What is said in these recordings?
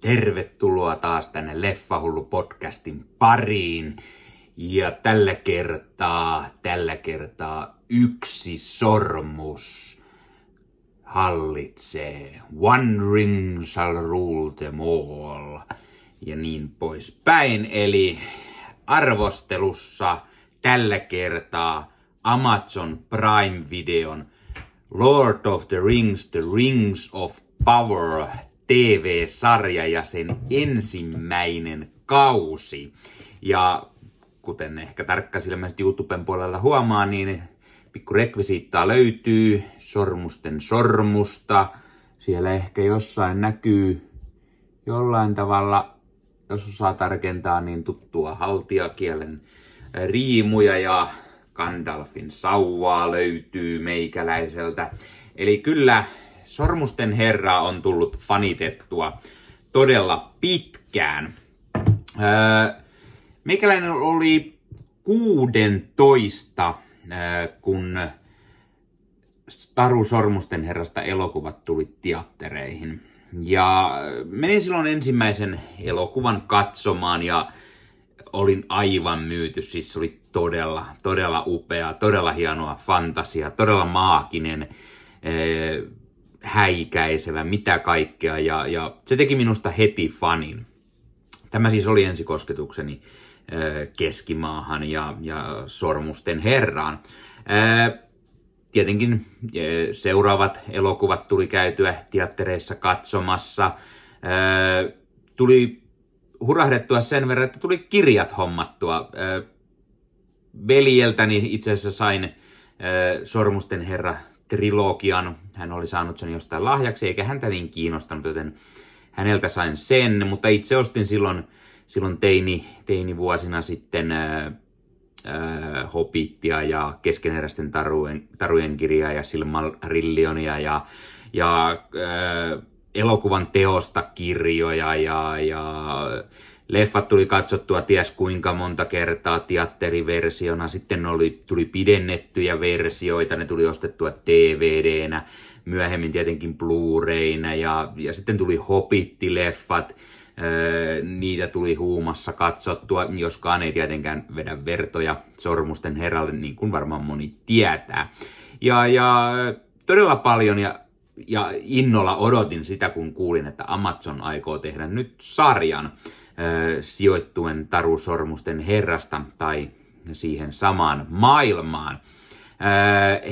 Tervetuloa taas tänne Leffahullu podcastin pariin. Ja tällä kertaa, tällä kertaa yksi sormus hallitsee. One ring shall rule them all. Ja niin poispäin. Eli arvostelussa tällä kertaa Amazon Prime-videon Lord of the Rings, The Rings of Power TV-sarja ja sen ensimmäinen kausi. Ja kuten ehkä tarkkasilmäisesti YouTuben puolella huomaa, niin pikku rekvisiittaa löytyy, sormusten sormusta. Siellä ehkä jossain näkyy jollain tavalla, jos osaa tarkentaa, niin tuttua haltiakielen riimuja ja Gandalfin sauvaa löytyy meikäläiseltä. Eli kyllä Sormusten herra on tullut fanitettua todella pitkään. Öö, meikäläinen oli 16, öö, kun Taru Sormusten herrasta elokuvat tuli teattereihin. Ja menin silloin ensimmäisen elokuvan katsomaan ja olin aivan myyty. Siis se oli todella, todella upea, todella hienoa fantasia, todella maaginen, öö, häikäisevä, mitä kaikkea. Ja, ja se teki minusta heti fanin. Tämä siis oli ensikosketukseni keskimaahan ja, ja sormusten herraan. Tietenkin seuraavat elokuvat tuli käytyä teattereissa katsomassa. Tuli hurahdettua sen verran, että tuli kirjat hommattua. Veljeltäni itse asiassa sain Sormusten herra trilogian. Hän oli saanut sen jostain lahjaksi, eikä häntä niin kiinnostanut, joten häneltä sain sen. Mutta itse ostin silloin, silloin teini, teinivuosina sitten ää, ää, Hobittia ja keskeneräisten tarujen, tarujen kirjaa ja Silmarillionia ja, ja ää, elokuvan teosta kirjoja ja, ja leffat tuli katsottua ties kuinka monta kertaa teatteriversiona, sitten oli, tuli pidennettyjä versioita, ne tuli ostettua DVDnä, myöhemmin tietenkin Blu-rayna ja, ja sitten tuli Hobbit-leffat, öö, niitä tuli huumassa katsottua, joskaan ei tietenkään vedä vertoja sormusten herralle, niin kuin varmaan moni tietää. Ja, ja todella paljon ja ja innolla odotin sitä, kun kuulin, että Amazon aikoo tehdä nyt sarjan sijoittuen Tarusormusten herrasta tai siihen samaan maailmaan.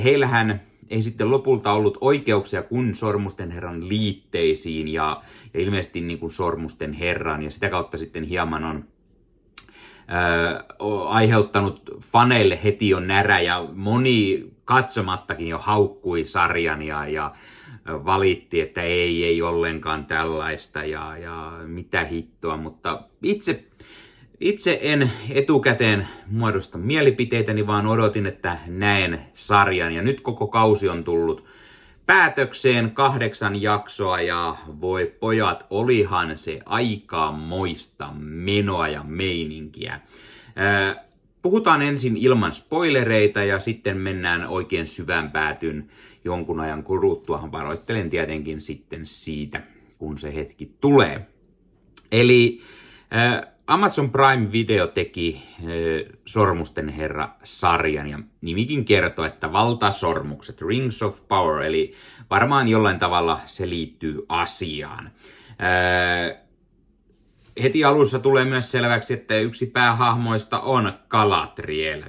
Heillähän ei sitten lopulta ollut oikeuksia kun Sormusten herran liitteisiin ja, ja ilmeisesti niin kuin Sormusten herran ja sitä kautta sitten hieman on ää, aiheuttanut faneille heti jo närä ja moni katsomattakin jo haukkui sarjan ja, ja valitti, että ei, ei ollenkaan tällaista ja, ja mitä hittoa, mutta itse, itse en etukäteen muodosta mielipiteitäni, vaan odotin, että näen sarjan. Ja nyt koko kausi on tullut päätökseen kahdeksan jaksoa ja voi pojat, olihan se aika moista menoa ja meininkiä. Puhutaan ensin ilman spoilereita ja sitten mennään oikein syvään päätyn jonkun ajan kuluttuahan varoittelen tietenkin sitten siitä, kun se hetki tulee. Eli äh, Amazon Prime Video teki äh, Sormusten herra-sarjan ja nimikin kertoo, että valtasormukset, Rings of Power, eli varmaan jollain tavalla se liittyy asiaan. Äh, heti alussa tulee myös selväksi, että yksi päähahmoista on Galadriel.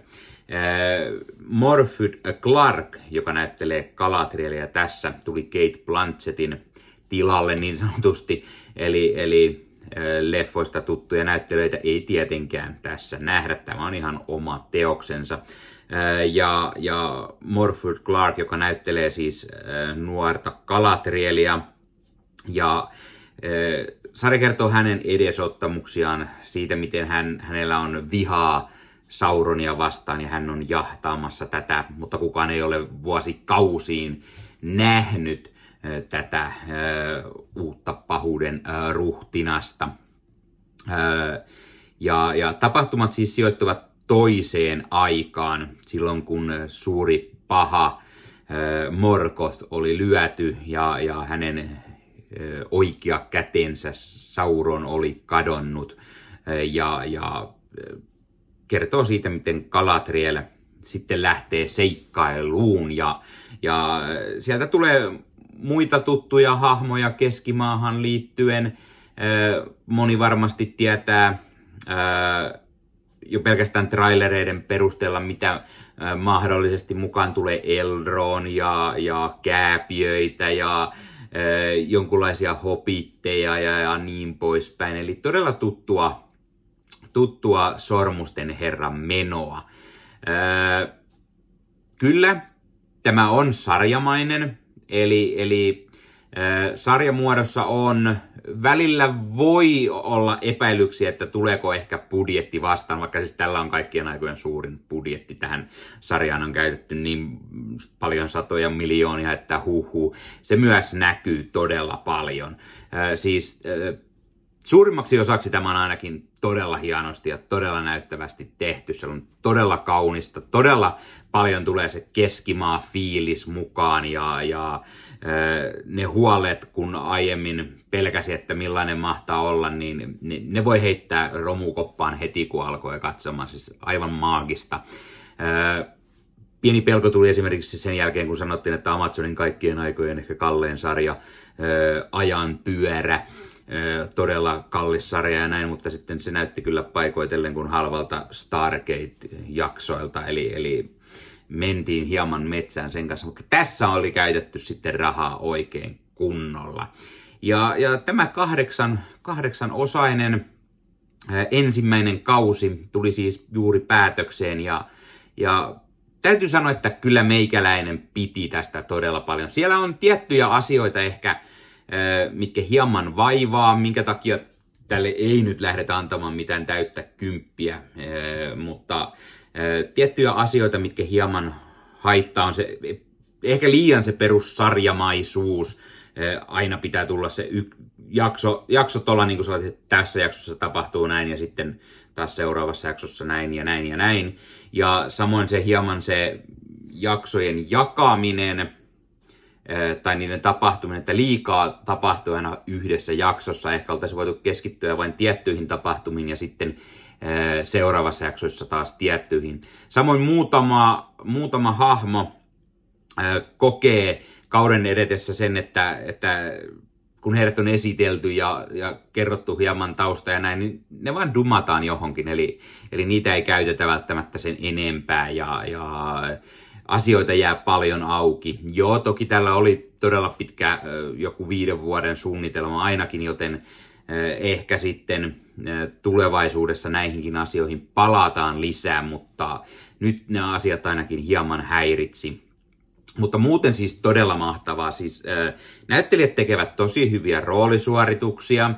Äh, Morphy Clark, joka näyttelee Galadrielia tässä, tuli Kate Blanchettin tilalle niin sanotusti, eli, eli äh, leffoista tuttuja näyttelijöitä ei tietenkään tässä nähdä. Tämä on ihan oma teoksensa. Äh, ja, ja Morphy Clark, joka näyttelee siis nuorta Galadrielia, ja sarja kertoo hänen edesottamuksiaan siitä, miten hän, hänellä on vihaa Sauronia vastaan ja hän on jahtaamassa tätä, mutta kukaan ei ole vuosikausiin nähnyt tätä uutta pahuuden ruhtinasta. Ja, ja tapahtumat siis sijoittuvat toiseen aikaan, silloin kun suuri paha Morkoth oli lyöty ja, ja hänen oikea kätensä Sauron oli kadonnut ja, ja kertoo siitä, miten Galadriel sitten lähtee seikkailuun ja, ja sieltä tulee muita tuttuja hahmoja keskimaahan liittyen. Moni varmasti tietää jo pelkästään trailereiden perusteella, mitä mahdollisesti mukaan tulee Elron ja, ja kääpiöitä ja jonkunlaisia hopitteja ja, ja niin poispäin. Eli todella tuttua, tuttua Sormusten herran menoa. kyllä, tämä on sarjamainen, eli, eli sarjamuodossa on, välillä voi olla epäilyksiä, että tuleeko ehkä budjetti vastaan, vaikka siis tällä on kaikkien aikojen suurin budjetti tähän sarjaan on käytetty niin paljon satoja miljoonia, että huhu. Se myös näkyy todella paljon. Siis suurimmaksi osaksi tämä on ainakin todella hienosti ja todella näyttävästi tehty. Se on todella kaunista, todella paljon tulee se keskimaa fiilis mukaan ja, ja ne huolet, kun aiemmin pelkäsi, että millainen mahtaa olla, niin ne voi heittää romukoppaan heti, kun alkoi katsomaan. Siis aivan maagista. Pieni pelko tuli esimerkiksi sen jälkeen, kun sanottiin, että Amazonin kaikkien aikojen ehkä kallein sarja, Ajan pyörä, todella kallis sarja ja näin, mutta sitten se näytti kyllä paikoitellen kuin halvalta Stargate-jaksoilta, eli, eli mentiin hieman metsään sen kanssa, mutta tässä oli käytetty sitten rahaa oikein kunnolla. Ja, ja tämä kahdeksan, kahdeksan osainen ensimmäinen kausi tuli siis juuri päätökseen ja, ja täytyy sanoa, että kyllä meikäläinen piti tästä todella paljon. Siellä on tiettyjä asioita ehkä, mitkä hieman vaivaa, minkä takia tälle ei nyt lähdetä antamaan mitään täyttä kymppiä, mutta tiettyjä asioita, mitkä hieman haittaa, on se ehkä liian se perussarjamaisuus. Aina pitää tulla se y- jakso, jaksot olla niin kuin että tässä jaksossa tapahtuu näin ja sitten taas seuraavassa jaksossa näin ja näin ja näin. Ja samoin se hieman se jaksojen jakaminen tai niiden tapahtuminen, että liikaa tapahtuu aina yhdessä jaksossa. Ehkä oltaisiin voitu keskittyä vain tiettyihin tapahtumiin ja sitten seuraavassa jaksossa taas tiettyihin. Samoin muutama, muutama hahmo kokee kauden edetessä sen, että, että kun heidät on esitelty ja, ja kerrottu hieman tausta ja näin, niin ne vaan dumataan johonkin, eli, eli niitä ei käytetä välttämättä sen enempää ja, ja asioita jää paljon auki. Joo, toki tällä oli todella pitkä joku viiden vuoden suunnitelma ainakin, joten ehkä sitten tulevaisuudessa näihinkin asioihin palataan lisää, mutta nyt ne asiat ainakin hieman häiritsi. Mutta muuten siis todella mahtavaa. Siis, näyttelijät tekevät tosi hyviä roolisuorituksia,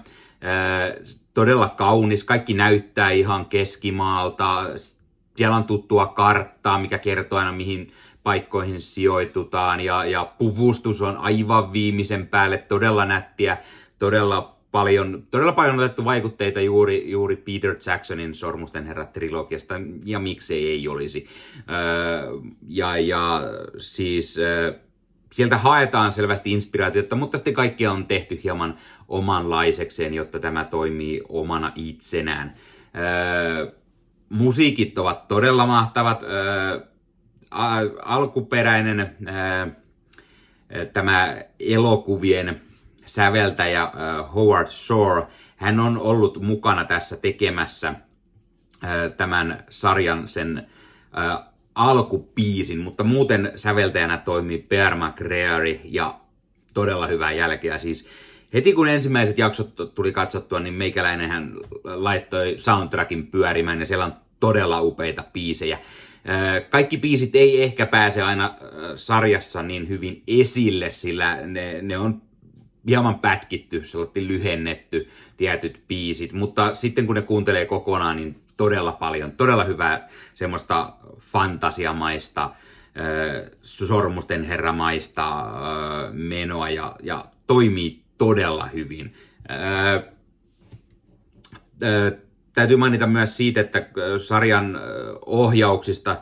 todella kaunis, kaikki näyttää ihan keskimaalta, siellä on tuttua karttaa, mikä kertoo aina mihin paikkoihin sijoitutaan ja, ja puvustus on aivan viimeisen päälle todella nättiä, todella paljon, todella paljon otettu vaikutteita juuri, juuri Peter Jacksonin Sormusten herrat trilogiasta, ja miksei ei olisi. Öö, ja, ja siis öö, sieltä haetaan selvästi inspiraatiota, mutta sitten kaikki on tehty hieman omanlaisekseen, jotta tämä toimii omana itsenään. Öö, musiikit ovat todella mahtavat. Öö, alkuperäinen öö, tämä elokuvien säveltäjä äh, Howard Shore, hän on ollut mukana tässä tekemässä äh, tämän sarjan sen äh, alkupiisin, mutta muuten säveltäjänä toimii Bear McCreary ja todella hyvää jälkeä. Siis heti kun ensimmäiset jaksot tuli katsottua, niin meikäläinen hän laittoi soundtrackin pyörimään ja siellä on todella upeita biisejä. Kaikki biisit ei ehkä pääse aina sarjassa niin hyvin esille, sillä ne, ne on hieman pätkitty, sellainen lyhennetty tietyt biisit, mutta sitten kun ne kuuntelee kokonaan, niin todella paljon, todella hyvää semmoista fantasiamaista, sormusten herramaista menoa ja, ja toimii todella hyvin. Äh, äh, täytyy mainita myös siitä, että sarjan ohjauksista äh,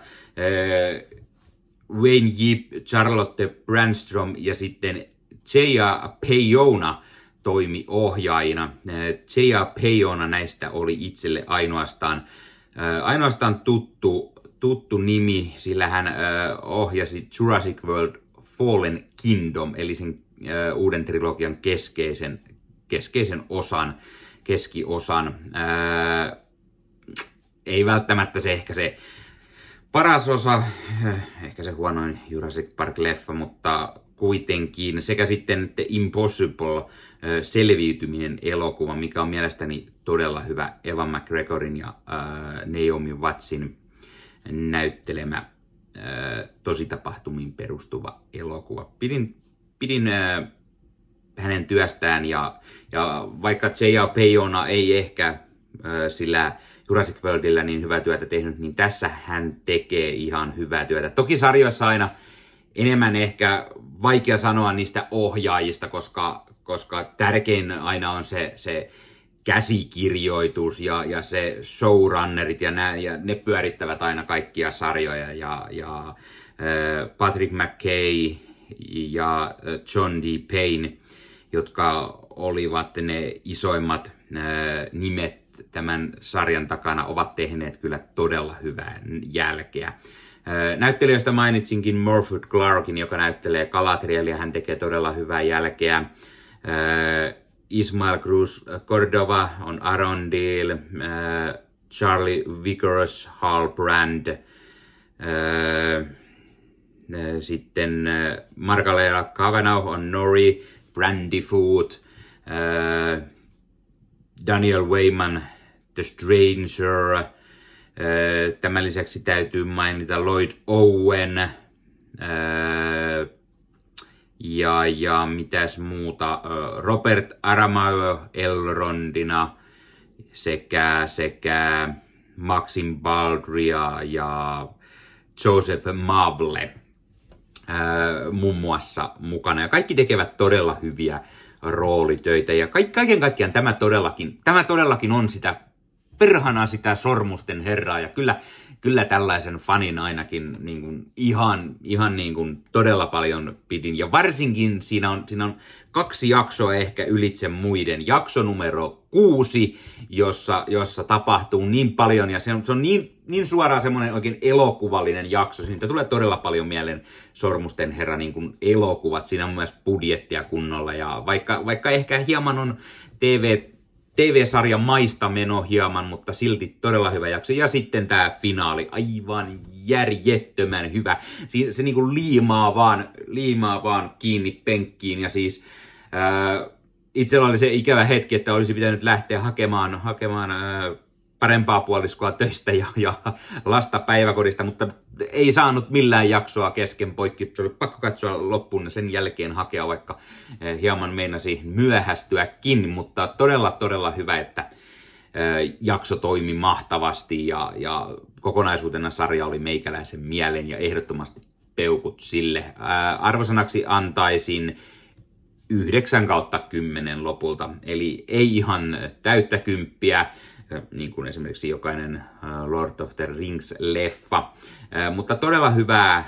Wayne Yip, Charlotte Brandstrom ja sitten Cheia Peyona toimi ohjaajina. J.A. Payona näistä oli itselle ainoastaan, ainoastaan tuttu, tuttu nimi, sillä hän ohjasi Jurassic World Fallen Kingdom, eli sen uuden trilogian keskeisen, keskeisen osan, keskiosan. Ei välttämättä se ehkä se paras osa, ehkä se huonoin Jurassic Park-leffa, mutta kuitenkin sekä sitten The Impossible selviytyminen elokuva, mikä on mielestäni todella hyvä Evan McGregorin ja äh, Naomi Wattsin näyttelemä äh, tositapahtumiin perustuva elokuva. Pidin, pidin äh, hänen työstään ja, ja vaikka J.A. Payona ei ehkä äh, sillä Jurassic Worldillä niin hyvää työtä tehnyt, niin tässä hän tekee ihan hyvää työtä. Toki sarjoissa aina enemmän ehkä vaikea sanoa niistä ohjaajista, koska, koska tärkein aina on se, se käsikirjoitus ja, ja se showrunnerit ja, nä, ja ne pyörittävät aina kaikkia sarjoja ja, ja Patrick McKay ja John D. Payne, jotka olivat ne isoimmat nimet tämän sarjan takana, ovat tehneet kyllä todella hyvää jälkeä. Näyttelijöistä mainitsinkin Morford Clarkin, joka näyttelee Galadrielia. Hän tekee todella hyvää jälkeä. Ismail Cruz Cordova on Arondil. Charlie Vickers, Hal Brand. Sitten Margalera Kavanaugh on Nori, Brandyfoot. Daniel Wayman, The Stranger – Tämän lisäksi täytyy mainita Lloyd Owen. Ja, ja mitäs muuta, Robert Aramayo Elrondina sekä, sekä Maxim Baldria ja Joseph Mavle muun muassa mukana. Ja kaikki tekevät todella hyviä roolitöitä. Ja kaiken kaikkiaan tämä todellakin, tämä todellakin on sitä perhana sitä sormusten herraa ja kyllä, kyllä tällaisen fanin ainakin niin kuin ihan, ihan niin kuin todella paljon pidin. Ja varsinkin siinä on, siinä on kaksi jaksoa ehkä ylitse muiden. Jakso numero kuusi, jossa, jossa tapahtuu niin paljon ja se on, se on niin, niin suoraan semmoinen oikein elokuvallinen jakso. Siitä tulee todella paljon mieleen Sormusten herra niin kuin elokuvat. Siinä on myös budjettia kunnolla ja vaikka, vaikka ehkä hieman on TV TV-sarjan maista meno hieman, mutta silti todella hyvä jakso. Ja sitten tämä finaali, aivan järjettömän hyvä. Se, se niinku liimaa vaan, liimaa vaan kiinni penkkiin ja siis ää, itsellä oli se ikävä hetki, että olisi pitänyt lähteä hakemaan, hakemaan ää, parempaa puoliskoa töistä ja, ja lasta päiväkodista, mutta ei saanut millään jaksoa kesken poikki. Se oli pakko katsoa loppuun ja sen jälkeen hakea, vaikka eh, hieman meinasi myöhästyäkin, mutta todella todella hyvä, että eh, jakso toimi mahtavasti ja, ja kokonaisuutena sarja oli meikäläisen mielen ja ehdottomasti peukut sille. Arvosanaksi antaisin 9 kautta 10 lopulta, eli ei ihan täyttä kymppiä, niin kuin esimerkiksi jokainen äh, Lord of the Rings-leffa. Äh, mutta todella hyvää, äh,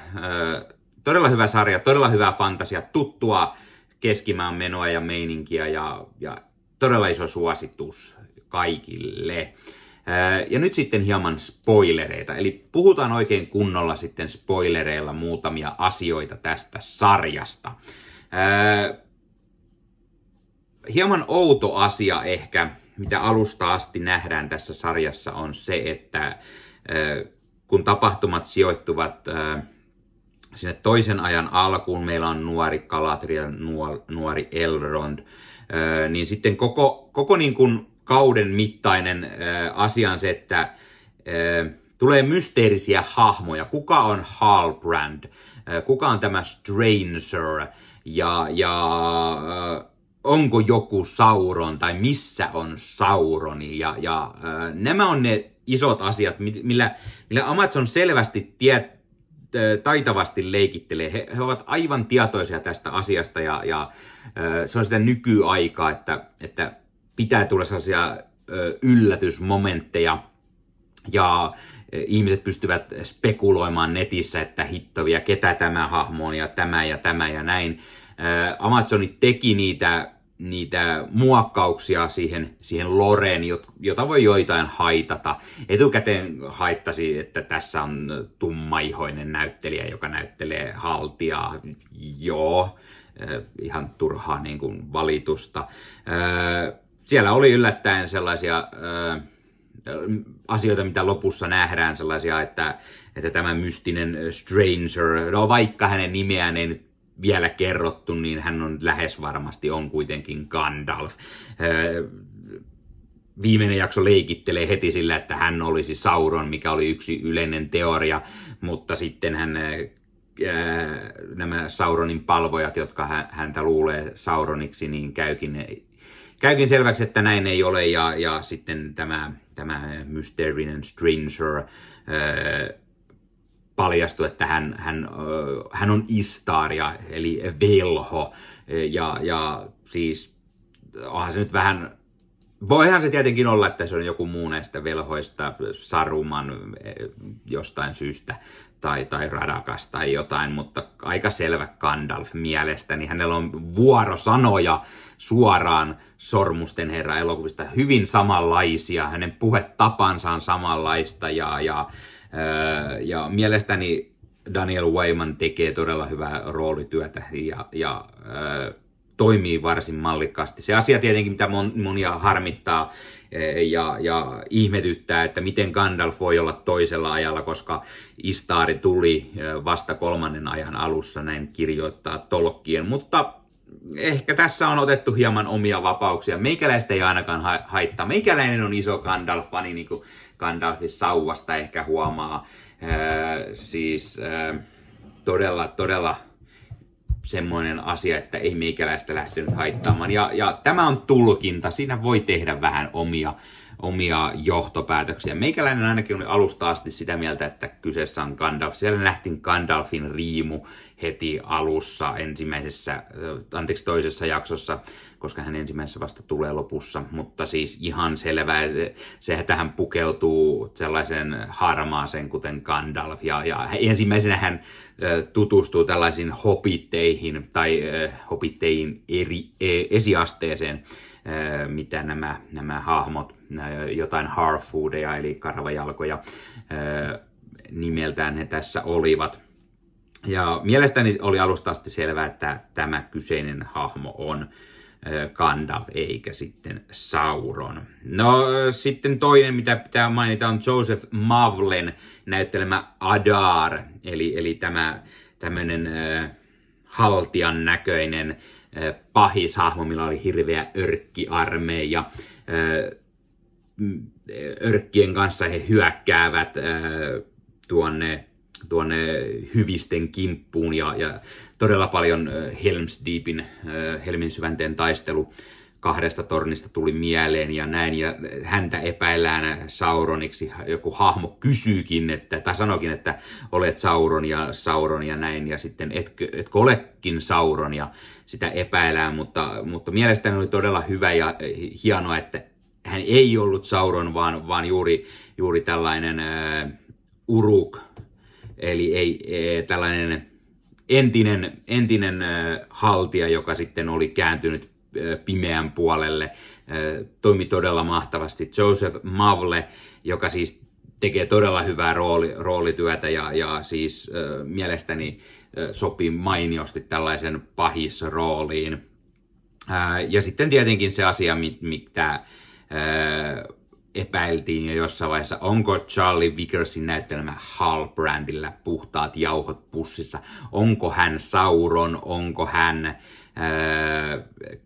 todella hyvä sarja, todella hyvää fantasia, tuttua keskimään menoa ja meininkiä ja, ja todella iso suositus kaikille. Ja nyt sitten hieman spoilereita, eli puhutaan oikein kunnolla sitten spoilereilla muutamia asioita tästä sarjasta. Hieman outo asia ehkä mitä alusta asti nähdään tässä sarjassa, on se, että kun tapahtumat sijoittuvat sinne toisen ajan alkuun, meillä on nuori Galadriel, nuori Elrond, niin sitten koko, koko niin kuin kauden mittainen asia on se, että tulee mysteerisiä hahmoja. Kuka on Halbrand? Kuka on tämä Stranger? Ja, ja onko joku Sauron tai missä on Sauroni. Ja, ja äh, nämä on ne isot asiat, millä, millä Amazon selvästi tie, taitavasti leikittelee. He, he ovat aivan tietoisia tästä asiasta ja, ja äh, se on sitä nykyaikaa, että, että pitää tulla sellaisia äh, yllätysmomentteja ja ihmiset pystyvät spekuloimaan netissä, että hittovia, ketä tämä hahmo on ja tämä ja tämä ja näin. Amazoni teki niitä, niitä muokkauksia siihen, siihen loreen, jota voi joitain haitata. Etukäteen haittasi, että tässä on tummaihoinen näyttelijä, joka näyttelee haltiaa. Joo, ihan turhaa niin kuin valitusta. Siellä oli yllättäen sellaisia asioita, mitä lopussa nähdään, sellaisia, että, että tämä mystinen Stranger, no vaikka hänen nimeään ei nyt vielä kerrottu, niin hän on lähes varmasti on kuitenkin Gandalf. Viimeinen jakso leikittelee heti sillä, että hän olisi Sauron, mikä oli yksi yleinen teoria, mutta sitten hän nämä Sauronin palvojat, jotka häntä luulee Sauroniksi, niin käykin, käykin selväksi, että näin ei ole, ja, ja sitten tämä, tämä mysteerinen Stranger paljastui, että hän, hän, hän on Istaria, eli velho, ja, ja siis onhan se nyt vähän, voihan se tietenkin olla, että se on joku muu näistä velhoista, Saruman jostain syystä, tai, tai Radakas tai jotain, mutta aika selvä Gandalf mielestäni. Hänellä on vuorosanoja suoraan Sormusten herra elokuvista hyvin samanlaisia. Hänen puhetapansa on samanlaista ja, ja ja mielestäni Daniel Wayman tekee todella hyvää roolityötä ja, ja toimii varsin mallikkaasti. Se asia tietenkin, mitä monia harmittaa ja, ja ihmetyttää, että miten Gandalf voi olla toisella ajalla, koska Istaari tuli vasta kolmannen ajan alussa, näin kirjoittaa Tolkien, mutta ehkä tässä on otettu hieman omia vapauksia. Meikäläistä ei ainakaan haittaa. Meikäläinen on iso Gandalf-fani, niin kuin Gandalfin sauvasta ehkä huomaa. Öö, siis öö, todella, todella semmoinen asia, että ei meikäläistä lähtenyt haittaamaan. Ja, ja tämä on tulkinta, siinä voi tehdä vähän omia omia johtopäätöksiä. Meikäläinen ainakin oli alusta asti sitä mieltä, että kyseessä on Gandalf. Siellä nähtiin Gandalfin riimu heti alussa ensimmäisessä, anteeksi toisessa jaksossa, koska hän ensimmäisessä vasta tulee lopussa. Mutta siis ihan selvää, se, että hän pukeutuu sellaisen harmaaseen kuten Gandalf. Ja, ja ensimmäisenä hän tutustuu tällaisiin hobitteihin tai hobitteihin eri, e, esiasteeseen mitä nämä, nämä hahmot, jotain Harfoodeja eli karvajalkoja nimeltään he tässä olivat. Ja mielestäni oli alusta asti selvää, että tämä kyseinen hahmo on Gandalf eikä sitten Sauron. No sitten toinen, mitä pitää mainita, on Joseph Mavlen näyttelemä Adar, eli, eli tämä tämmöinen äh, haltian näköinen pahishahmo, millä oli hirveä örkkiarmeija. Örkkien kanssa he hyökkäävät tuonne, tuonne hyvisten kimppuun ja, ja todella paljon Helm's Deepin, Helmin syvänteen taistelu kahdesta tornista tuli mieleen ja näin, ja häntä epäillään Sauroniksi. Joku hahmo kysyykin, että, tai sanokin, että olet Sauron ja Sauron ja näin, ja sitten etkö, etkö olekin Sauron, ja sitä epäillään, mutta, mutta mielestäni oli todella hyvä ja hienoa, että hän ei ollut Sauron, vaan, vaan juuri, juuri tällainen uh, Uruk, eli ei, ei tällainen entinen, entinen uh, haltija, joka sitten oli kääntynyt pimeän puolelle. Toimi todella mahtavasti. Joseph Mavle, joka siis tekee todella hyvää rooli, roolityötä ja, ja siis äh, mielestäni äh, sopii mainiosti tällaisen pahisrooliin. Äh, ja sitten tietenkin se asia, mitä äh, epäiltiin jo jossain vaiheessa, onko Charlie Vickersin näyttelemä Hall-brändillä puhtaat jauhot pussissa, onko hän Sauron, onko hän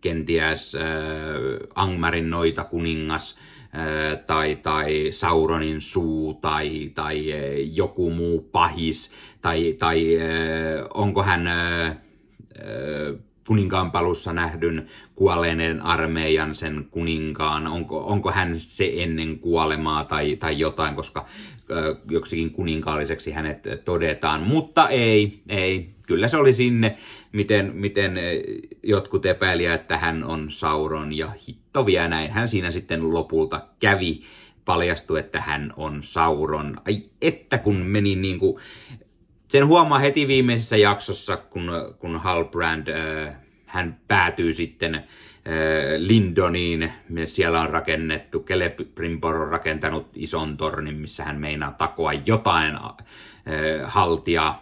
kenties Angmarin noita kuningas tai, tai Sauronin suu tai, tai joku muu pahis tai, tai onko hän kuninkaan palussa nähdyn kuolleenen armeijan sen kuninkaan, onko, onko hän se ennen kuolemaa tai, tai jotain, koska ö, joksikin kuninkaalliseksi hänet todetaan, mutta ei, ei, kyllä se oli sinne, miten, miten jotkut epäiliä, että hän on Sauron ja hitto vielä näin. Hän siinä sitten lopulta kävi, paljastui, että hän on Sauron. Ai että kun meni niin kuin, sen huomaa heti viimeisessä jaksossa, kun, kun Halbrand, äh, hän päätyy sitten Lindoniin. Siellä on rakennettu, Celebrimbor on rakentanut ison tornin, missä hän meinaa takoa jotain haltia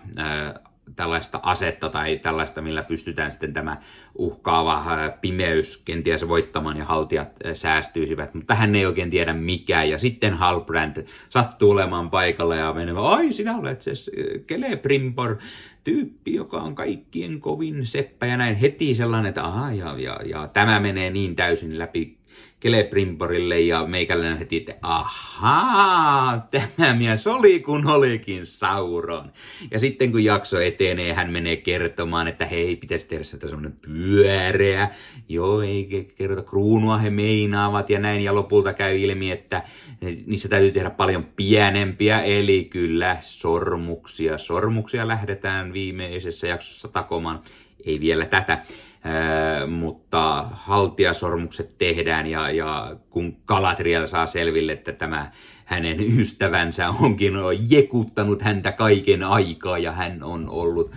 tällaista asetta tai tällaista, millä pystytään sitten tämä uhkaava pimeys kenties voittamaan ja haltijat säästyisivät, mutta hän ei oikein tiedä mikä. Ja sitten Halbrand sattuu olemaan paikalla ja menemään, ai sinä olet se Celebrimbor tyyppi, joka on kaikkien kovin seppä ja näin heti sellainen, että aha, ja, ja, ja tämä menee niin täysin läpi Celebrimborille ja meikäläinen heti, että ahaa, tämä mies oli kun olikin Sauron. Ja sitten kun jakso etenee, hän menee kertomaan, että hei, pitäisi tehdä sieltä semmoinen pyöreä. Joo, ei kerrota kruunua he meinaavat ja näin. Ja lopulta käy ilmi, että niissä täytyy tehdä paljon pienempiä, eli kyllä sormuksia. Sormuksia lähdetään viimeisessä jaksossa takomaan. Ei vielä tätä mutta haltijasormukset tehdään ja, ja kun Galadriel saa selville, että tämä hänen ystävänsä onkin jekuttanut häntä kaiken aikaa ja hän on ollut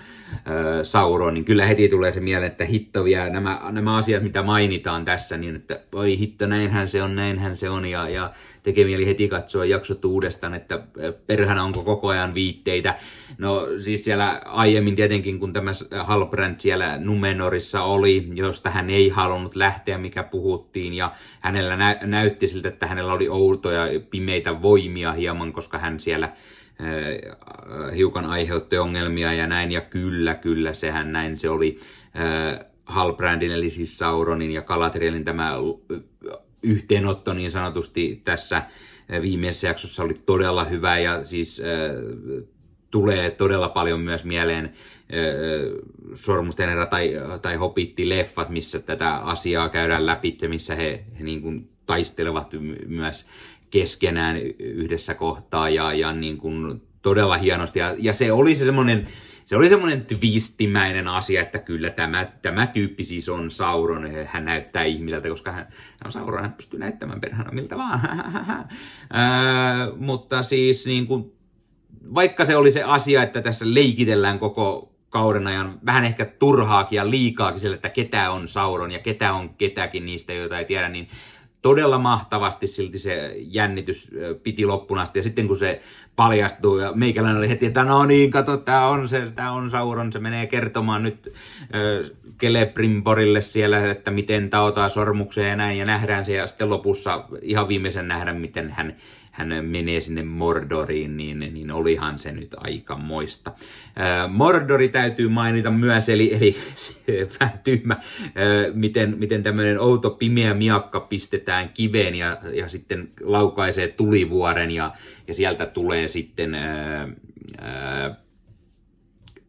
Sauron, niin kyllä heti tulee se mieleen, että hitto vielä nämä, nämä asiat, mitä mainitaan tässä, niin että oi hitto, näinhän se on, näinhän se on ja, ja tekee mieli heti katsoa jaksot uudestaan, että perhänä onko koko ajan viitteitä. No siis siellä aiemmin tietenkin, kun tämä Halbrand siellä Numenorissa oli, josta hän ei halunnut lähteä, mikä puhuttiin, ja hänellä nä- näytti siltä, että hänellä oli outoja pimeitä voimia hieman, koska hän siellä hiukan aiheutti ongelmia ja näin, ja kyllä, kyllä, sehän näin se oli. Halbrandin, eli siis Sauronin ja Galadrielin tämä yhteenotto niin sanotusti tässä viimeisessä jaksossa oli todella hyvä ja siis tulee todella paljon myös mieleen äh, Sormusten erä tai, tai Hobitti-leffat, missä tätä asiaa käydään läpi, missä he, he niin kuin taistelevat myös keskenään yhdessä kohtaa ja, ja niin kuin todella hienosti. Ja, ja se oli se semmoinen se oli semmoinen twistimäinen asia, että kyllä tämä, tämä tyyppi siis on Sauron. Hän näyttää ihmiseltä, koska hän, hän on Sauron, hän pystyy näyttämään perhana miltä vaan. Ää, mutta siis niin kuin, vaikka se oli se asia, että tässä leikitellään koko kauden ajan vähän ehkä turhaakin ja liikaakin sille, että ketä on Sauron ja ketä on ketäkin niistä, joita ei tiedä, niin todella mahtavasti silti se jännitys piti loppuun asti. Ja sitten kun se paljastuu ja meikäläinen oli heti, että no niin, kato, tämä on se, tämä on Sauron, se menee kertomaan nyt äh, siellä, että miten taotaan sormukseen ja näin, ja nähdään se, ja sitten lopussa ihan viimeisen nähdä, miten hän hän menee sinne Mordoriin, niin, niin olihan se nyt aika moista. Mordori täytyy mainita myös, eli, eli vähän tyhmä, miten, miten tämmöinen outo pimeä miakka pistetään kiveen ja, ja sitten laukaisee tulivuoren ja, ja sieltä tulee sitten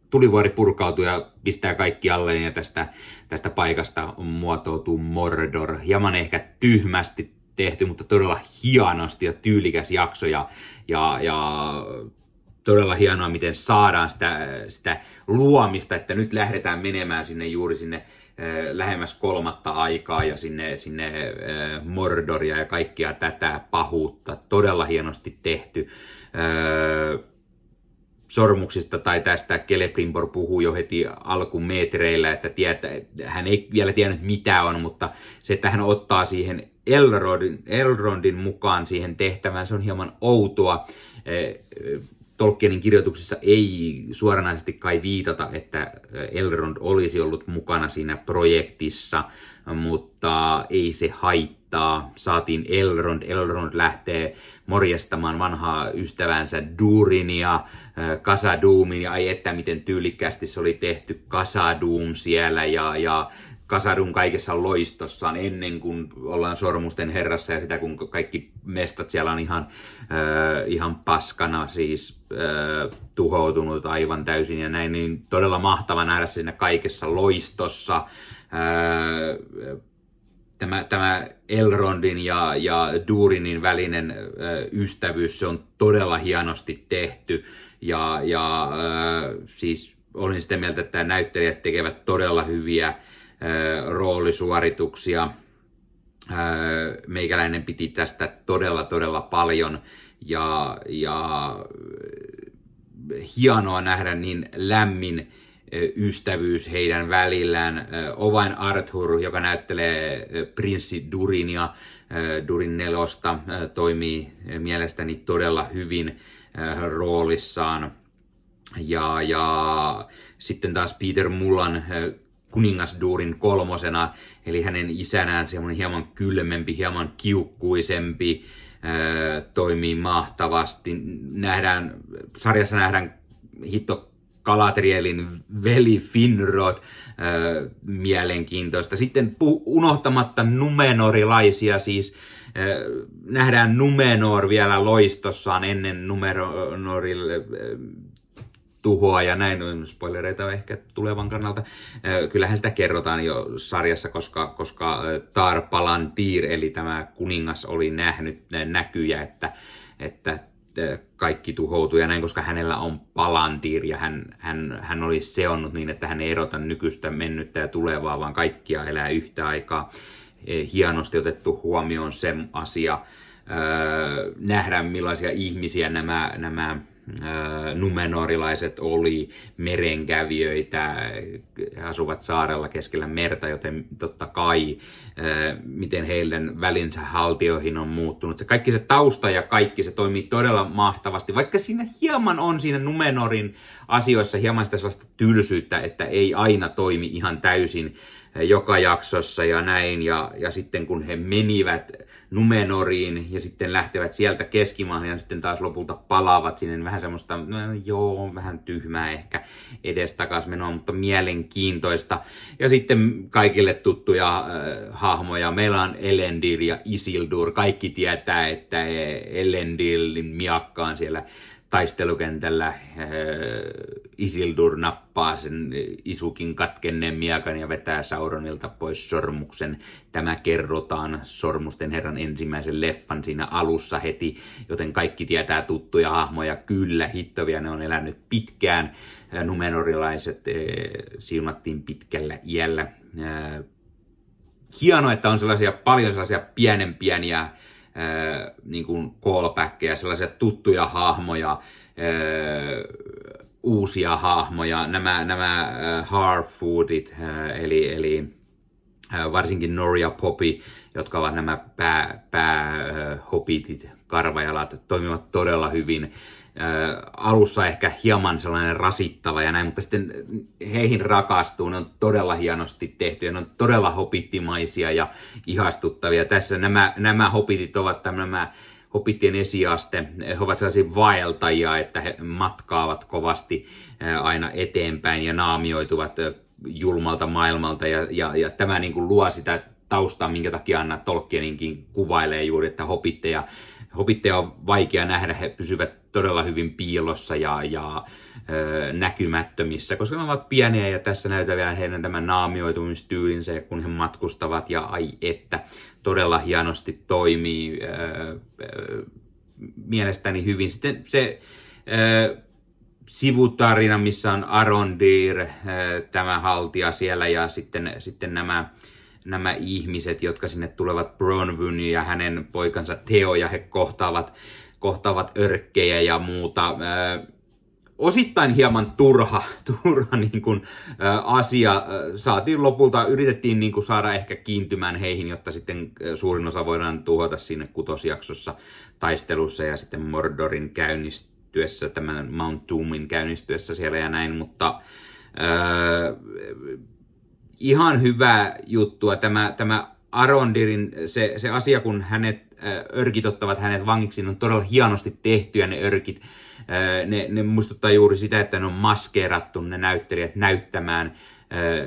tulivuori purkautuu ja pistää kaikki alle ja tästä, tästä paikasta muotoutuu Mordor. Hieman ehkä tyhmästi tehty, mutta todella hienosti ja tyylikäs jakso ja, ja, ja todella hienoa, miten saadaan sitä, sitä luomista, että nyt lähdetään menemään sinne juuri sinne äh, lähemmäs kolmatta aikaa ja sinne, sinne Mordoria ja kaikkia tätä pahuutta. Todella hienosti tehty. Sormuksista tai tästä Celebrimbor puhuu jo heti alkumetreillä, että tietää, hän ei vielä tiennyt mitä on, mutta se, että hän ottaa siihen Elrondin, Elrondin mukaan siihen tehtävään, se on hieman outoa. E, Tolkienin kirjoituksissa ei suoranaisesti kai viitata, että Elrond olisi ollut mukana siinä projektissa, mutta ei se haittaa. Saatiin Elrond. Elrond lähtee morjestamaan vanhaa ystävänsä Durinia, Kasaduumin, ja ai että miten tyylikkästi se oli tehty Kasaduum siellä, ja, ja Kasadun kaikessa loistossaan ennen kuin ollaan sormusten herrassa ja sitä kun kaikki mestat siellä on ihan, äh, ihan paskana siis äh, tuhoutunut aivan täysin ja näin, niin todella mahtava nähdä siinä kaikessa loistossa. Äh, tämä, tämä Elrondin ja, ja Durinin välinen äh, ystävyys, se on todella hienosti tehty ja, ja äh, siis olin sitä mieltä, että näyttelijät tekevät todella hyviä roolisuorituksia. Meikäläinen piti tästä todella todella paljon ja, ja hienoa nähdä niin lämmin ystävyys heidän välillään. Ovain Arthur, joka näyttelee prinssi Durinia, Durin nelosta, toimii mielestäni todella hyvin roolissaan. Ja, ja sitten taas Peter Mullan kuningas Durin kolmosena, eli hänen isänään semmoinen hieman kylmempi, hieman kiukkuisempi, toimii mahtavasti. Nähdään, sarjassa nähdään hitto Kalatrielin veli Finrod, mielenkiintoista. Sitten unohtamatta numenorilaisia, siis äh, nähdään Numenor vielä loistossaan ennen Numenorille tuhoa ja näin, spoilereita ehkä tulevan kannalta. Kyllähän sitä kerrotaan jo sarjassa, koska, koska Tar Palantir, eli tämä kuningas, oli nähnyt näkyjä, että, että kaikki tuhoutui ja näin, koska hänellä on palantir ja hän, hän, hän oli seonnut niin, että hän ei erota nykyistä mennyttä ja tulevaa, vaan kaikkia elää yhtä aikaa. E, hienosti otettu huomioon se asia. Nähdään millaisia ihmisiä nämä, nämä Numenorilaiset oli merenkävijöitä, asuvat saarella keskellä merta, joten totta kai miten heidän välinsä haltioihin on muuttunut. Se kaikki se tausta ja kaikki se toimii todella mahtavasti, vaikka siinä hieman on siinä Numenorin asioissa hieman sitä sellaista tylsyyttä, että ei aina toimi ihan täysin joka jaksossa ja näin. Ja, ja sitten kun he menivät Numenoriin ja sitten lähtevät sieltä keskimaahan ja sitten taas lopulta palaavat sinne, niin vähän semmoista, no, joo, vähän tyhmää ehkä edestakas menoa, mutta mielenkiintoista. Ja sitten kaikille tuttuja äh, hahmoja. Meillä on Elendil ja Isildur. Kaikki tietää, että Elendilin miakka on siellä taistelukentällä äh, Isildur nappaa sen Isukin katkenneen miakan ja vetää Sauronilta pois sormuksen. Tämä kerrotaan Sormusten herran ensimmäisen leffan siinä alussa heti, joten kaikki tietää tuttuja hahmoja. Kyllä, hittovia ne on elänyt pitkään. Äh, Numenorilaiset siunattiin pitkällä iällä. Hienoa, että on sellaisia paljon sellaisia pienen pieniä niin kuin callbackkejä, sellaisia tuttuja hahmoja, uusia hahmoja, nämä, nämä Harfoodit, eli, eli varsinkin Noria Poppy, jotka ovat nämä pää, pää hobbitit, karvajalat, toimivat todella hyvin. Alussa ehkä hieman sellainen rasittava ja näin, mutta sitten heihin rakastuu, ne on todella hienosti tehty ja ne on todella hopittimaisia ja ihastuttavia. Tässä nämä, nämä hopitit ovat nämä hopittien esiaste, he ovat sellaisia vaeltajia, että he matkaavat kovasti aina eteenpäin ja naamioituvat julmalta maailmalta. Ja, ja, ja tämä niin kuin luo sitä taustaa, minkä takia Anna Tolkieninkin kuvailee juuri, että hopitteja, hopitteja on vaikea nähdä, he pysyvät todella hyvin piilossa ja, ja ö, näkymättömissä, koska ne ovat pieniä ja tässä näytetään vielä heidän tämän naamioitumistyylinsä, kun he matkustavat ja ai että, todella hienosti toimii ö, ö, mielestäni hyvin. Sitten se ö, sivutarina, missä on Arondir, tämä haltija siellä ja sitten, sitten nämä nämä ihmiset, jotka sinne tulevat, Bronwyn ja hänen poikansa Theo, ja he kohtaavat kohtaavat örkkejä ja muuta. osittain hieman turha, turha niin kuin, asia. Saatiin lopulta, yritettiin niin kuin, saada ehkä kiintymään heihin, jotta sitten suurin osa voidaan tuhota sinne kutosjaksossa taistelussa ja sitten Mordorin käynnistyessä, tämän Mount Doomin käynnistyessä siellä ja näin, mutta äh, ihan hyvä juttua tämä, tämä Arondirin se, se asia, kun hänet örkit ottavat hänet vangiksi, on todella hienosti tehtyjä ne örkit. Ne, ne muistuttaa juuri sitä, että ne on maskeerattu ne näyttelijät näyttämään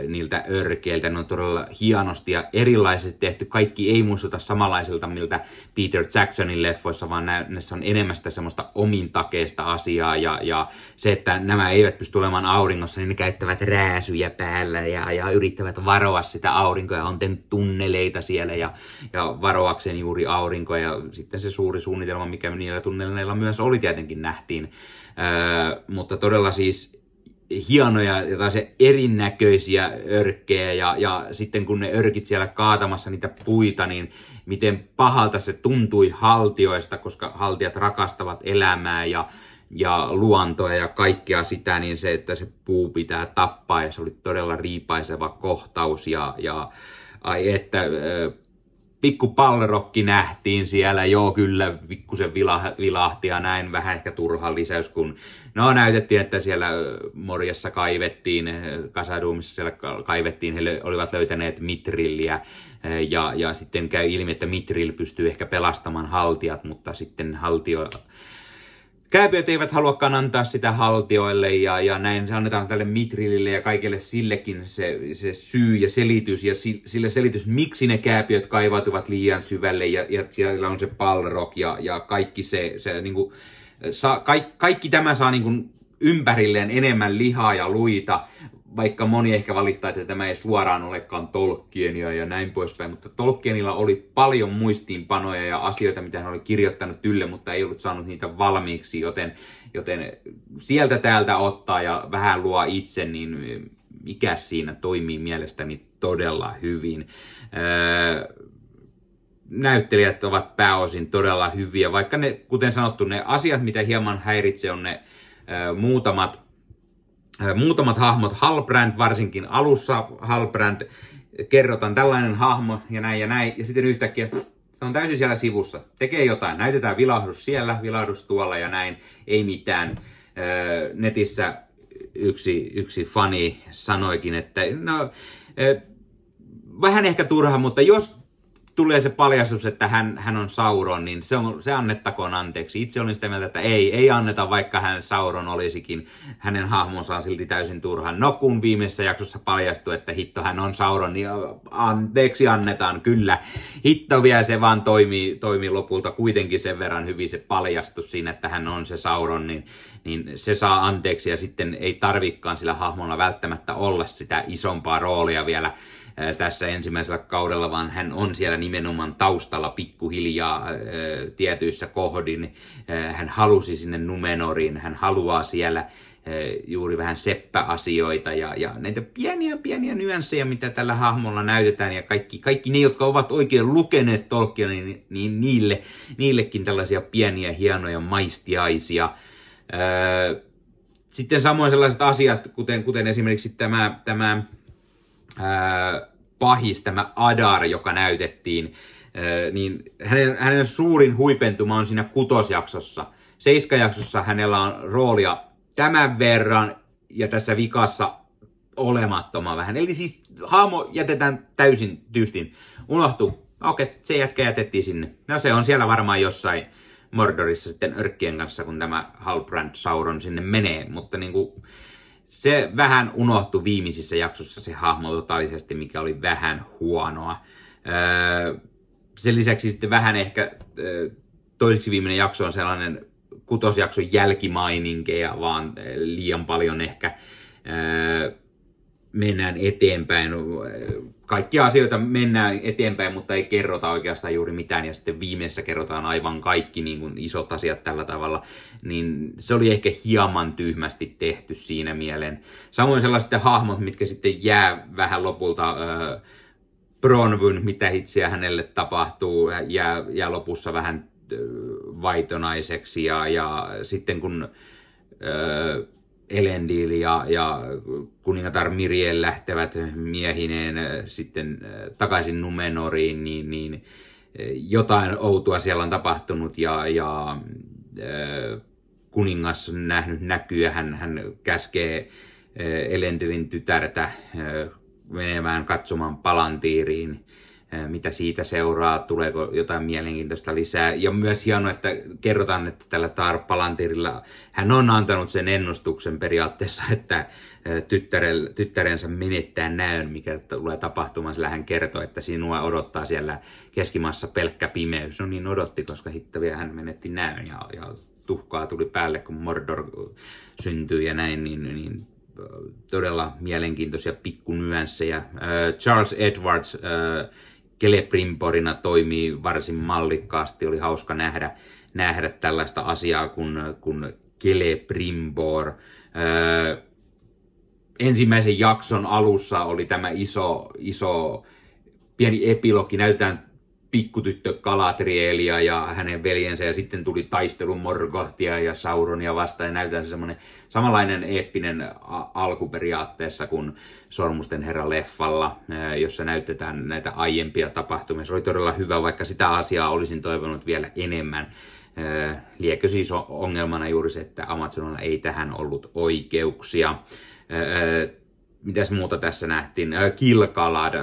niiltä örkeiltä. Ne on todella hienosti ja erilaisesti tehty. Kaikki ei muistuta samanlaiselta, miltä Peter Jacksonin leffoissa, vaan näissä on enemmän sitä semmoista omintakeista asiaa. Ja, ja se, että nämä eivät pysty olemaan auringossa, niin ne käyttävät rääsyjä päällä ja, ja yrittävät varoa sitä aurinkoa ja on tehnyt tunneleita siellä ja, ja varoakseen juuri aurinkoa. Ja sitten se suuri suunnitelma, mikä niillä tunneleilla myös oli tietenkin nähtiin. Öö, mutta todella siis hienoja ja erinäköisiä örkkejä ja, ja sitten kun ne örkit siellä kaatamassa niitä puita, niin miten pahalta se tuntui haltioista, koska haltijat rakastavat elämää ja ja luontoa ja kaikkea sitä, niin se, että se puu pitää tappaa ja se oli todella riipaiseva kohtaus ja, ja ai että pikku pallerokki nähtiin siellä, joo kyllä, pikkusen vilahti ja näin, vähän ehkä turha lisäys, kun no näytettiin, että siellä Morjassa kaivettiin, Kasaduumissa siellä kaivettiin, he olivat löytäneet mitrilliä, ja, ja sitten käy ilmi, että mitrill pystyy ehkä pelastamaan haltijat, mutta sitten haltio Kääpiöt eivät haluakaan antaa sitä haltioille ja, ja näin se annetaan tälle Mitrillille ja kaikille sillekin se, se syy ja selitys ja sille selitys, miksi ne kääpiöt kaivautuvat liian syvälle ja, ja siellä on se palrok ja, ja kaikki se, se niin kuin, sa, kaikki, kaikki tämä saa niin kuin ympärilleen enemmän lihaa ja luita, vaikka moni ehkä valittaa, että tämä ei suoraan olekaan Tolkienia ja näin poispäin, mutta Tolkienilla oli paljon muistiinpanoja ja asioita, mitä hän oli kirjoittanut ylle, mutta ei ollut saanut niitä valmiiksi, joten, joten sieltä täältä ottaa ja vähän luo itse, niin mikä siinä toimii mielestäni todella hyvin. Öö, näyttelijät ovat pääosin todella hyviä, vaikka ne, kuten sanottu, ne asiat, mitä hieman häiritsee, on ne öö, muutamat muutamat hahmot, Halbrand varsinkin alussa, Halbrand kerrotaan tällainen hahmo ja näin ja näin, ja sitten yhtäkkiä se on täysin siellä sivussa, tekee jotain, näytetään vilahdus siellä, vilahdus tuolla ja näin, ei mitään. Netissä yksi, yksi fani sanoikin, että no, vähän ehkä turha, mutta jos tulee se paljastus, että hän, hän on Sauron, niin se, on, se annettakoon anteeksi. Itse olin sitä mieltä, että ei, ei anneta, vaikka hän Sauron olisikin. Hänen hahmonsa on silti täysin turha. No kun viimeisessä jaksossa paljastui, että hitto hän on Sauron, niin anteeksi annetaan, kyllä. Hitto vielä se vaan toimii, toimii lopulta kuitenkin sen verran hyvin se paljastus siinä, että hän on se Sauron, niin, niin se saa anteeksi ja sitten ei tarvikaan sillä hahmolla välttämättä olla sitä isompaa roolia vielä tässä ensimmäisellä kaudella, vaan hän on siellä nimenomaan taustalla pikkuhiljaa tietyissä kohdin. Hän halusi sinne Numenoriin, hän haluaa siellä juuri vähän seppäasioita ja, ja näitä pieniä pieniä nyansseja, mitä tällä hahmolla näytetään ja kaikki, kaikki ne, jotka ovat oikein lukeneet Tolkien, niin, niin niille, niillekin tällaisia pieniä hienoja maistiaisia. Sitten samoin sellaiset asiat, kuten, kuten esimerkiksi tämä, tämä pahis, tämä Adar, joka näytettiin, niin hänen, hänen suurin huipentuma on siinä kutosjaksossa. Seiskajaksossa hänellä on roolia tämän verran ja tässä vikassa olemattoman vähän. Eli siis haamo jätetään täysin tyystin. Unohtuu. Okei, okay, se jätkä jätettiin sinne. No se on siellä varmaan jossain Mordorissa sitten örkkien kanssa, kun tämä Halbrand Sauron sinne menee. Mutta niin kuin, se vähän unohtui viimeisissä jaksossa se hahmo totaalisesti, mikä oli vähän huonoa. Öö, sen lisäksi sitten vähän ehkä öö, toiseksi viimeinen jakso on sellainen kutosjakson jälkimaininkeja, vaan liian paljon ehkä öö, mennään eteenpäin kaikkia asioita mennään eteenpäin, mutta ei kerrota oikeastaan juuri mitään, ja sitten viimeisessä kerrotaan aivan kaikki niin kuin isot asiat tällä tavalla, niin se oli ehkä hieman tyhmästi tehty siinä mieleen. Samoin sellaiset hahmot, mitkä sitten jää vähän lopulta äh, Bronwyn, mitä itseä hänelle tapahtuu, jää, jää lopussa vähän äh, vaitonaiseksi, ja, ja sitten kun äh, Elendil ja, ja kuningatar Miriel lähtevät miehineen äh, sitten äh, takaisin Numenoriin, niin, niin äh, jotain outoa siellä on tapahtunut ja, ja kuningas on nähnyt näkyä, hän, hän käskee Elendilin tytärtä menemään katsomaan Palantiiriin mitä siitä seuraa, tuleeko jotain mielenkiintoista lisää. Ja myös hienoa, että kerrotaan, että tällä Tar Palantirilla hän on antanut sen ennustuksen periaatteessa, että tyttärensä menettää näön, mikä tulee tapahtumaan, sillä hän kertoo, että sinua odottaa siellä keskimassa pelkkä pimeys. No niin odotti, koska hittäviä hän menetti näön ja, ja tuhkaa tuli päälle, kun Mordor syntyi ja näin, niin, niin todella mielenkiintoisia pikkunyansseja. Charles Edwards Celebrimborina toimii varsin mallikkaasti. Oli hauska nähdä, nähdä tällaista asiaa kuin, kuin Celebrimbor. Öö, ensimmäisen jakson alussa oli tämä iso, iso pieni epilogi. Näytetään pikkutyttö Kalatrielia ja hänen veljensä ja sitten tuli taistelu Morgothia ja Sauronia vastaan ja näytetään se semmoinen samanlainen eeppinen alku periaatteessa kuin Sormusten herra leffalla, jossa näytetään näitä aiempia tapahtumia. Se oli todella hyvä, vaikka sitä asiaa olisin toivonut vielä enemmän. Liekö siis ongelmana juuri se, että Amazonilla ei tähän ollut oikeuksia. Mitäs muuta tässä nähtiin? Kilkalad,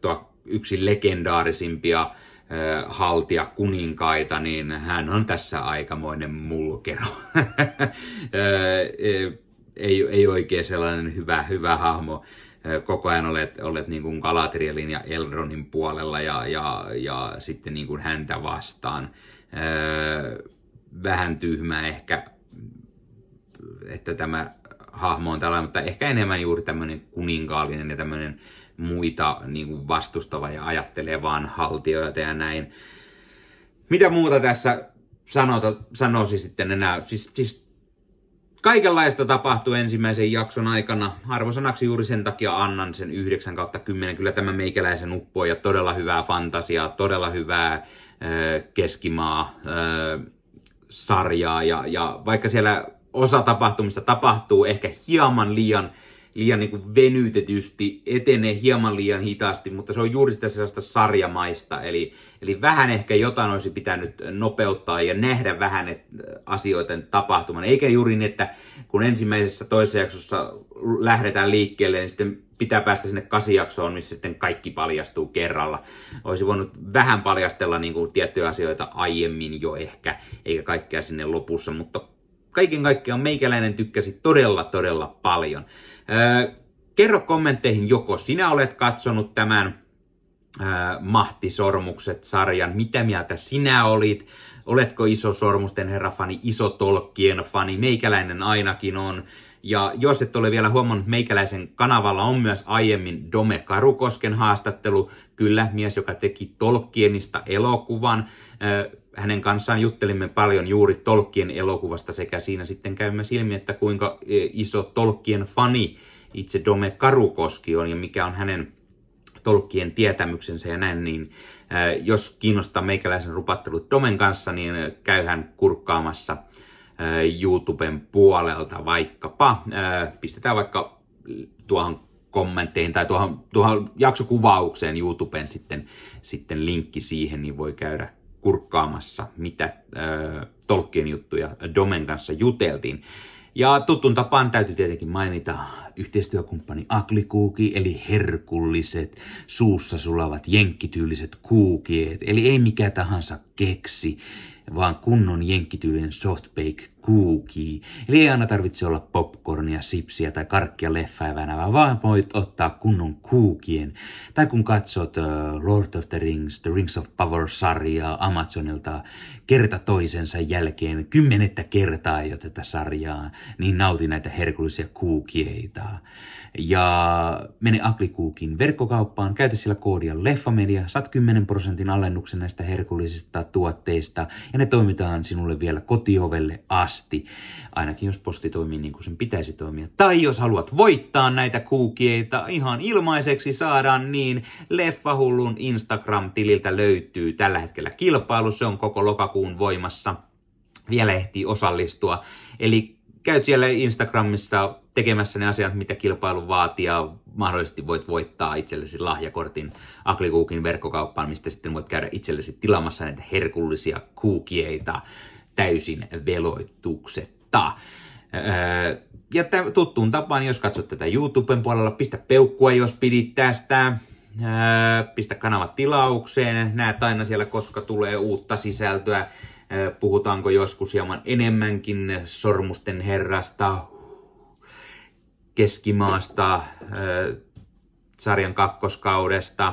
tuo yksi legendaarisimpia haltia kuninkaita, niin hän on tässä aikamoinen mulkero. ei, ei oikein sellainen hyvä, hyvä hahmo. Koko ajan olet, olet niin kuin Galadrielin ja Eldronin puolella ja, ja, ja sitten niin kuin häntä vastaan. Vähän tyhmä ehkä, että tämä hahmo on tällainen, mutta ehkä enemmän juuri tämmöinen kuninkaallinen ja tämmöinen muita niin kuin vastustava ja ajattelee vaan haltioita ja näin. Mitä muuta tässä sanota, sanoisi sitten enää? Siis, siis kaikenlaista tapahtuu ensimmäisen jakson aikana. Arvosanaksi juuri sen takia annan sen 9 kautta 10. Kyllä tämä meikäläisen uppoo ja todella hyvää fantasiaa, todella hyvää äh, keskimaa äh, sarjaa ja, ja vaikka siellä osa tapahtumista tapahtuu ehkä hieman liian liian niin kuin venytetysti, etenee hieman liian hitaasti, mutta se on juuri sitä sellaista sarjamaista. Eli, eli vähän ehkä jotain olisi pitänyt nopeuttaa ja nähdä vähän asioiden tapahtuman. Eikä juuri niin, että kun ensimmäisessä toisessa jaksossa lähdetään liikkeelle, niin sitten pitää päästä sinne kasijaksoon, missä sitten kaikki paljastuu kerralla. Olisi voinut vähän paljastella niin kuin tiettyjä asioita aiemmin jo ehkä, eikä kaikkea sinne lopussa, mutta kaiken kaikkiaan meikäläinen tykkäsi todella, todella paljon. Kerro kommentteihin, joko sinä olet katsonut tämän Mahtisormukset-sarjan, mitä mieltä sinä olit, oletko iso Sormusten herra fani, iso Tolkien fani, meikäläinen ainakin on. Ja jos et ole vielä huomannut, meikäläisen kanavalla on myös aiemmin Dome Karukosken haastattelu, kyllä mies, joka teki Tolkienista elokuvan. Hänen kanssaan juttelimme paljon juuri Tolkien elokuvasta sekä siinä sitten käymme silmi, että kuinka iso Tolkien fani itse Dome Karukoski on ja mikä on hänen Tolkien tietämyksensä ja näin, niin jos kiinnostaa meikäläisen rupattelut Domen kanssa, niin käyhän kurkkaamassa YouTuben puolelta vaikkapa. Pistetään vaikka tuohon kommentteihin tai tuohon, tuohon jaksokuvaukseen YouTuben sitten, sitten linkki siihen, niin voi käydä kurkkaamassa, mitä Tolkien juttuja Domen kanssa juteltiin. Ja tuttuun tapaan täytyy tietenkin mainita yhteistyökumppani Aklikuuki, eli herkulliset, suussa sulavat jenkkityyliset kuukieet, eli ei mikä tahansa keksi, vaan kunnon jenkkityylinen softbake cookie. Eli ei aina tarvitse olla popcornia, sipsiä tai karkkia leffaivänä, vaan voit ottaa kunnon kuukien. Tai kun katsot uh, Lord of the Rings, The Rings of Power-sarjaa Amazonilta kerta toisensa jälkeen, kymmenettä kertaa jo tätä sarjaa, niin nauti näitä herkullisia kuukieita. Ja mene Aklikuukin verkkokauppaan, käytä sillä koodia Leffamedia, saat 10 prosentin alennuksen näistä herkullisista tuotteista ja ne toimitaan sinulle vielä kotiovelle asti, ainakin jos posti toimii niin kuin sen pitäisi toimia. Tai jos haluat voittaa näitä kuukieita ihan ilmaiseksi saadaan, niin Leffahullun Instagram-tililtä löytyy tällä hetkellä kilpailu, se on koko lokakuun voimassa. Vielä ehtii osallistua. Eli käyt siellä Instagramissa tekemässä ne asiat, mitä kilpailu vaatii ja mahdollisesti voit voittaa itsellesi lahjakortin Aklikuukin verkkokauppaan, mistä sitten voit käydä itsellesi tilamassa näitä herkullisia kuukieita täysin veloituksetta. Öö, ja tuttuun tapaan, jos katsot tätä YouTuben puolella, pistä peukkua, jos pidit tästä. Öö, pistä kanavat tilaukseen, näet aina siellä, koska tulee uutta sisältöä. Öö, puhutaanko joskus hieman enemmänkin sormusten herrasta, keskimaasta, sarjan kakkoskaudesta.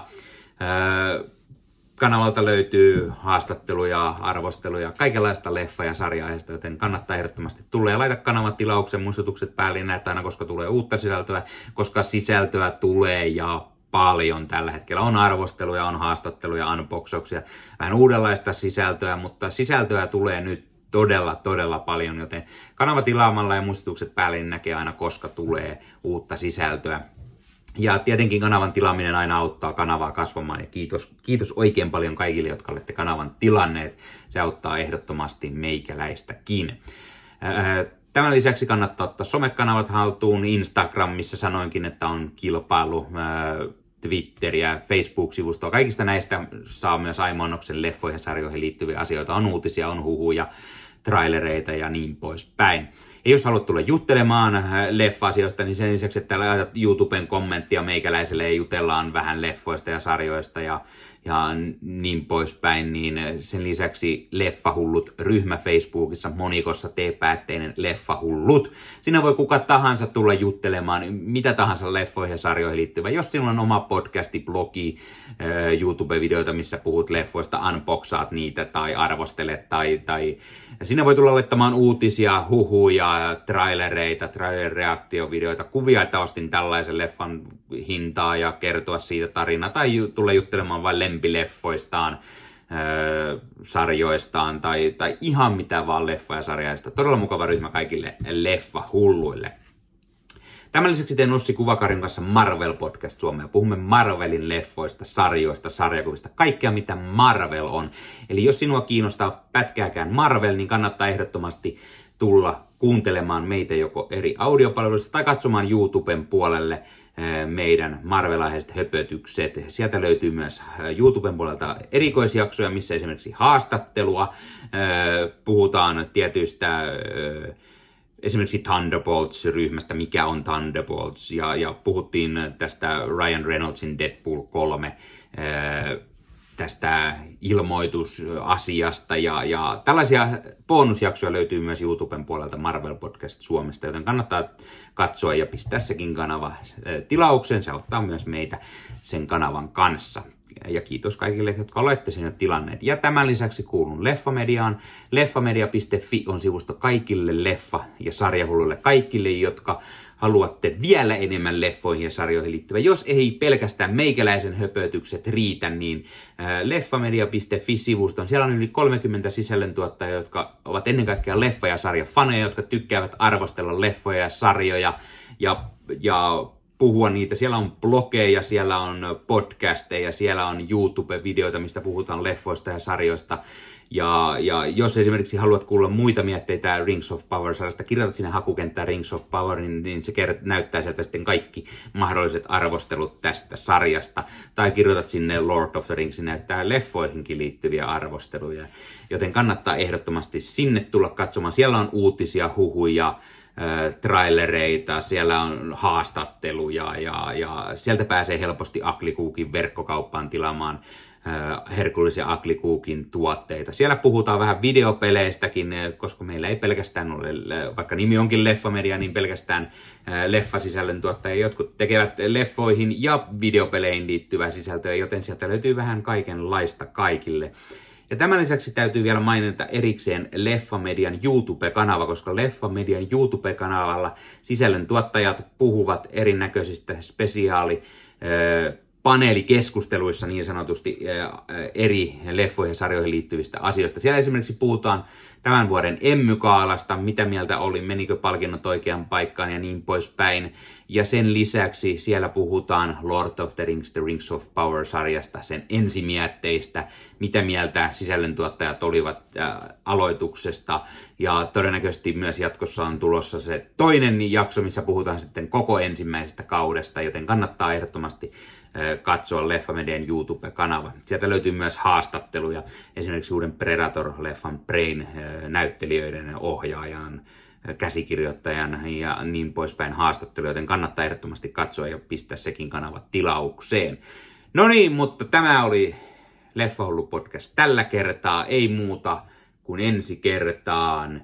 Kanavalta löytyy haastatteluja, arvosteluja, kaikenlaista leffa- ja sarjaajasta, joten kannattaa ehdottomasti tulla ja laita kanavan tilauksen muistutukset päälle, näet aina, koska tulee uutta sisältöä, koska sisältöä tulee ja paljon tällä hetkellä. On arvosteluja, on haastatteluja, unboxauksia, vähän uudenlaista sisältöä, mutta sisältöä tulee nyt todella, todella paljon, joten kanava tilaamalla ja muistutukset päälle niin näkee aina, koska tulee uutta sisältöä. Ja tietenkin kanavan tilaaminen aina auttaa kanavaa kasvamaan ja kiitos, kiitos oikein paljon kaikille, jotka olette kanavan tilanneet. Se auttaa ehdottomasti meikäläistäkin. Tämän lisäksi kannattaa ottaa somekanavat haltuun. Instagramissa sanoinkin, että on kilpailu. Twitteriä, Facebook-sivustoa. Kaikista näistä saa myös Aimonnoksen leffoihin ja sarjoihin liittyviä asioita. On uutisia, on huhuja, trailereita ja niin poispäin. Ja jos haluat tulla juttelemaan äh, leffa-asioista, niin sen lisäksi, että laitat YouTuben kommenttia meikäläiselle ja jutellaan vähän leffoista ja sarjoista ja ja niin poispäin, niin sen lisäksi Leffahullut ryhmä Facebookissa monikossa teepäätteinen Leffahullut. Siinä voi kuka tahansa tulla juttelemaan mitä tahansa leffoihin ja sarjoihin liittyvä. Jos sinulla on oma podcasti, blogi, YouTube-videoita, missä puhut leffoista, unboxaat niitä tai arvostelet tai, tai sinne voi tulla laittamaan uutisia, huhuja, trailereita, trailer-reaktiovideoita, kuvia, että ostin tällaisen leffan hintaa ja kertoa siitä tarinaa tai tulla juttelemaan vain lempileffoistaan, sarjoistaan tai, tai ihan mitä vaan leffoja sarjaista. Todella mukava ryhmä kaikille leffa-hulluille. Tämän lisäksi teen Ossi Kuvakarin kanssa Marvel Podcast Suomea. Puhumme Marvelin leffoista, sarjoista, sarjakuvista, kaikkea mitä Marvel on. Eli jos sinua kiinnostaa pätkääkään Marvel, niin kannattaa ehdottomasti tulla kuuntelemaan meitä joko eri audiopalveluista tai katsomaan YouTuben puolelle meidän marvelaiset höpötykset. Sieltä löytyy myös YouTuben puolelta erikoisjaksoja, missä esimerkiksi haastattelua, puhutaan tietyistä esimerkiksi Thunderbolts-ryhmästä, mikä on Thunderbolts, ja, ja puhuttiin tästä Ryan Reynoldsin Deadpool 3 tästä ilmoitusasiasta ja, ja tällaisia bonusjaksoja löytyy myös YouTuben puolelta Marvel Podcast Suomesta, joten kannattaa katsoa ja pistää sekin kanava tilaukseen. Se auttaa myös meitä sen kanavan kanssa. Ja kiitos kaikille, jotka olette sinne tilanneet. Ja tämän lisäksi kuulun Leffamediaan. Leffamedia.fi on sivusto kaikille leffa- ja sarjahulluille, kaikille, jotka haluatte vielä enemmän leffoihin ja sarjoihin liittyvä. Jos ei pelkästään meikäläisen höpötykset riitä, niin leffamedia.fi-sivuston. Siellä on yli 30 sisällöntuottajia, jotka ovat ennen kaikkea leffa- ja sarjafaneja, jotka tykkäävät arvostella leffoja ja sarjoja ja, ja puhua niitä. Siellä on blogeja, siellä on podcasteja, siellä on YouTube-videoita, mistä puhutaan leffoista ja sarjoista. Ja, ja jos esimerkiksi haluat kuulla muita mietteitä Rings of Power-sarjasta, kirjoitat sinne hakukenttään Rings of Power, niin, niin se kert- näyttää sieltä sitten kaikki mahdolliset arvostelut tästä sarjasta. Tai kirjoitat sinne Lord of the Rings, se näyttää leffoihinkin liittyviä arvosteluja. Joten kannattaa ehdottomasti sinne tulla katsomaan. Siellä on uutisia, huhuja, trailereita, siellä on haastatteluja ja, ja sieltä pääsee helposti Aklikuukin verkkokauppaan tilaamaan Herkules ja Aklikuukin tuotteita. Siellä puhutaan vähän videopeleistäkin, koska meillä ei pelkästään ole, vaikka nimi onkin Leffamedia, niin pelkästään leffasisällön tuottajia. Jotkut tekevät leffoihin ja videopeleihin liittyvää sisältöä, joten sieltä löytyy vähän kaikenlaista kaikille. Ja tämän lisäksi täytyy vielä mainita erikseen Leffamedian YouTube-kanava, koska Leffamedian YouTube-kanavalla sisällöntuottajat puhuvat erinäköisistä spesiaali paneelikeskusteluissa niin sanotusti eri leffoihin ja sarjoihin liittyvistä asioista. Siellä esimerkiksi puhutaan tämän vuoden Emmykaalasta, mitä mieltä oli, menikö palkinnot oikeaan paikkaan ja niin poispäin. Ja sen lisäksi siellä puhutaan Lord of the Rings, The Rings of Power-sarjasta, sen ensimietteistä, mitä mieltä sisällöntuottajat olivat äh, aloituksesta. Ja todennäköisesti myös jatkossa on tulossa se toinen jakso, missä puhutaan sitten koko ensimmäisestä kaudesta, joten kannattaa ehdottomasti katsoa Leffamedian YouTube-kanava. Sieltä löytyy myös haastatteluja, esimerkiksi uuden Predator-leffan Brain näyttelijöiden ohjaajan, käsikirjoittajan ja niin poispäin haastatteluja, joten kannattaa ehdottomasti katsoa ja pistää sekin kanava tilaukseen. No niin, mutta tämä oli Leffahullu podcast tällä kertaa. Ei muuta kuin ensi kertaan.